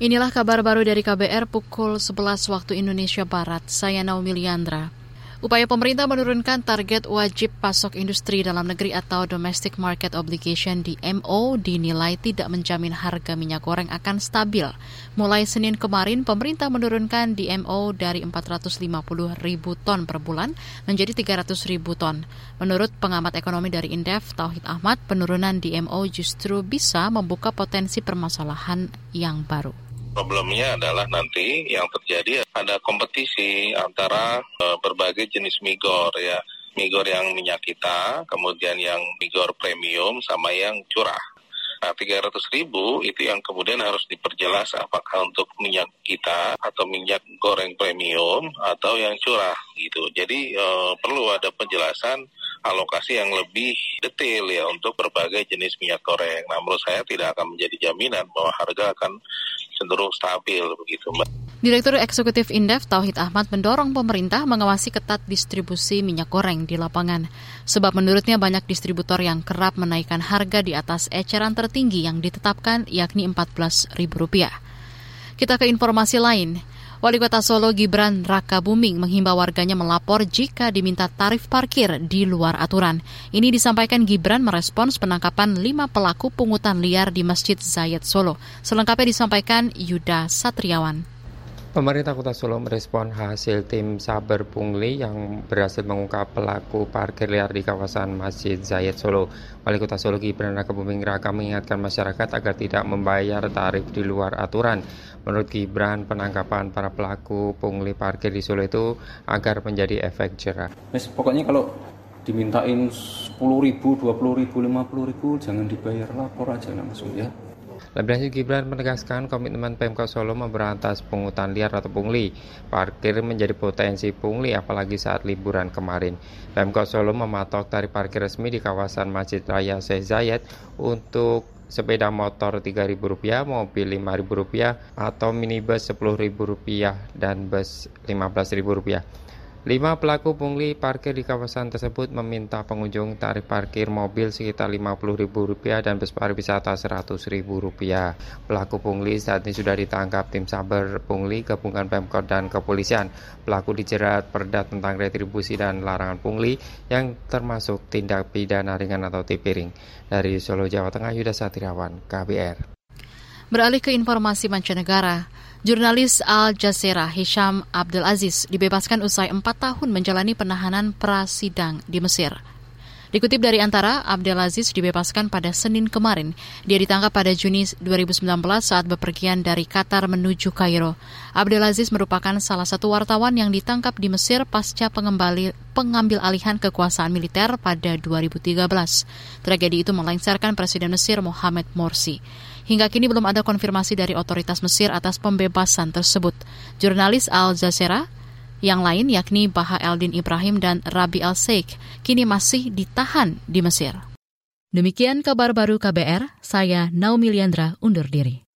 Inilah kabar baru dari KBR pukul 11 waktu Indonesia Barat. Saya Naomi Liandra. Upaya pemerintah menurunkan target wajib pasok industri dalam negeri atau Domestic Market Obligation DMO dinilai tidak menjamin harga minyak goreng akan stabil. Mulai Senin kemarin, pemerintah menurunkan DMO dari 450 ribu ton per bulan menjadi 300 ribu ton. Menurut pengamat ekonomi dari Indef, Tauhid Ahmad, penurunan DMO justru bisa membuka potensi permasalahan yang baru. Problemnya adalah nanti yang terjadi ada kompetisi antara uh, berbagai jenis migor ya. Migor yang minyak kita, kemudian yang migor premium sama yang curah. Nah, 300 ribu itu yang kemudian harus diperjelas apakah untuk minyak kita atau minyak goreng premium atau yang curah gitu. Jadi uh, perlu ada penjelasan alokasi yang lebih detail ya untuk berbagai jenis minyak goreng. Nah, menurut saya tidak akan menjadi jaminan bahwa harga akan cenderung stabil begitu Mbak. Direktur Eksekutif Indef Tauhid Ahmad mendorong pemerintah mengawasi ketat distribusi minyak goreng di lapangan. Sebab menurutnya banyak distributor yang kerap menaikkan harga di atas eceran tertinggi yang ditetapkan yakni Rp14.000. Kita ke informasi lain. Wali Kota Solo Gibran Raka Buming menghimbau warganya melapor jika diminta tarif parkir di luar aturan. Ini disampaikan Gibran merespons penangkapan lima pelaku pungutan liar di Masjid Zayed Solo. Selengkapnya disampaikan Yuda Satriawan. Pemerintah Kota Solo merespon hasil tim Saber Pungli yang berhasil mengungkap pelaku parkir liar di kawasan Masjid Zayed Solo. Wali Kota Solo Gibran Raka Buming Raka mengingatkan masyarakat agar tidak membayar tarif di luar aturan. Menurut Gibran, penangkapan para pelaku pungli parkir di Solo itu agar menjadi efek jerah. Mas, pokoknya kalau dimintain 10 ribu, 20 ribu, 50 ribu, jangan dibayar lapor aja langsung ya lebih lanjut Gibran menegaskan komitmen Pemkot Solo memberantas pungutan liar atau pungli. Parkir menjadi potensi pungli apalagi saat liburan kemarin. Pemkot Solo mematok tarif parkir resmi di kawasan Masjid Raya Syekh Zayed untuk sepeda motor Rp3.000, mobil Rp5.000 atau minibus Rp10.000 dan bus Rp15.000. Lima pelaku pungli parkir di kawasan tersebut meminta pengunjung tarif parkir mobil sekitar Rp50.000 dan bus pariwisata Rp100.000. Pelaku pungli saat ini sudah ditangkap tim saber pungli gabungan Pemkot dan kepolisian. Pelaku dijerat perda tentang retribusi dan larangan pungli yang termasuk tindak pidana ringan atau tipiring. Dari Solo, Jawa Tengah, Yuda Satriawan, KBR. Beralih ke informasi mancanegara, jurnalis Al Jazeera Hisham Abdul Aziz dibebaskan usai empat tahun menjalani penahanan prasidang di Mesir. Dikutip dari Antara, Abdelaziz dibebaskan pada Senin kemarin. Dia ditangkap pada Juni 2019 saat bepergian dari Qatar menuju Kairo. Abdelaziz merupakan salah satu wartawan yang ditangkap di Mesir pasca pengembali, pengambil alihan kekuasaan militer pada 2013. Tragedi itu melengsarkan Presiden Mesir Mohamed Morsi. Hingga kini belum ada konfirmasi dari otoritas Mesir atas pembebasan tersebut. Jurnalis Al Jazeera yang lain yakni Baha Eldin Ibrahim dan Rabi Al-Sheikh kini masih ditahan di Mesir. Demikian kabar baru KBR, saya Naomi Liandra undur diri.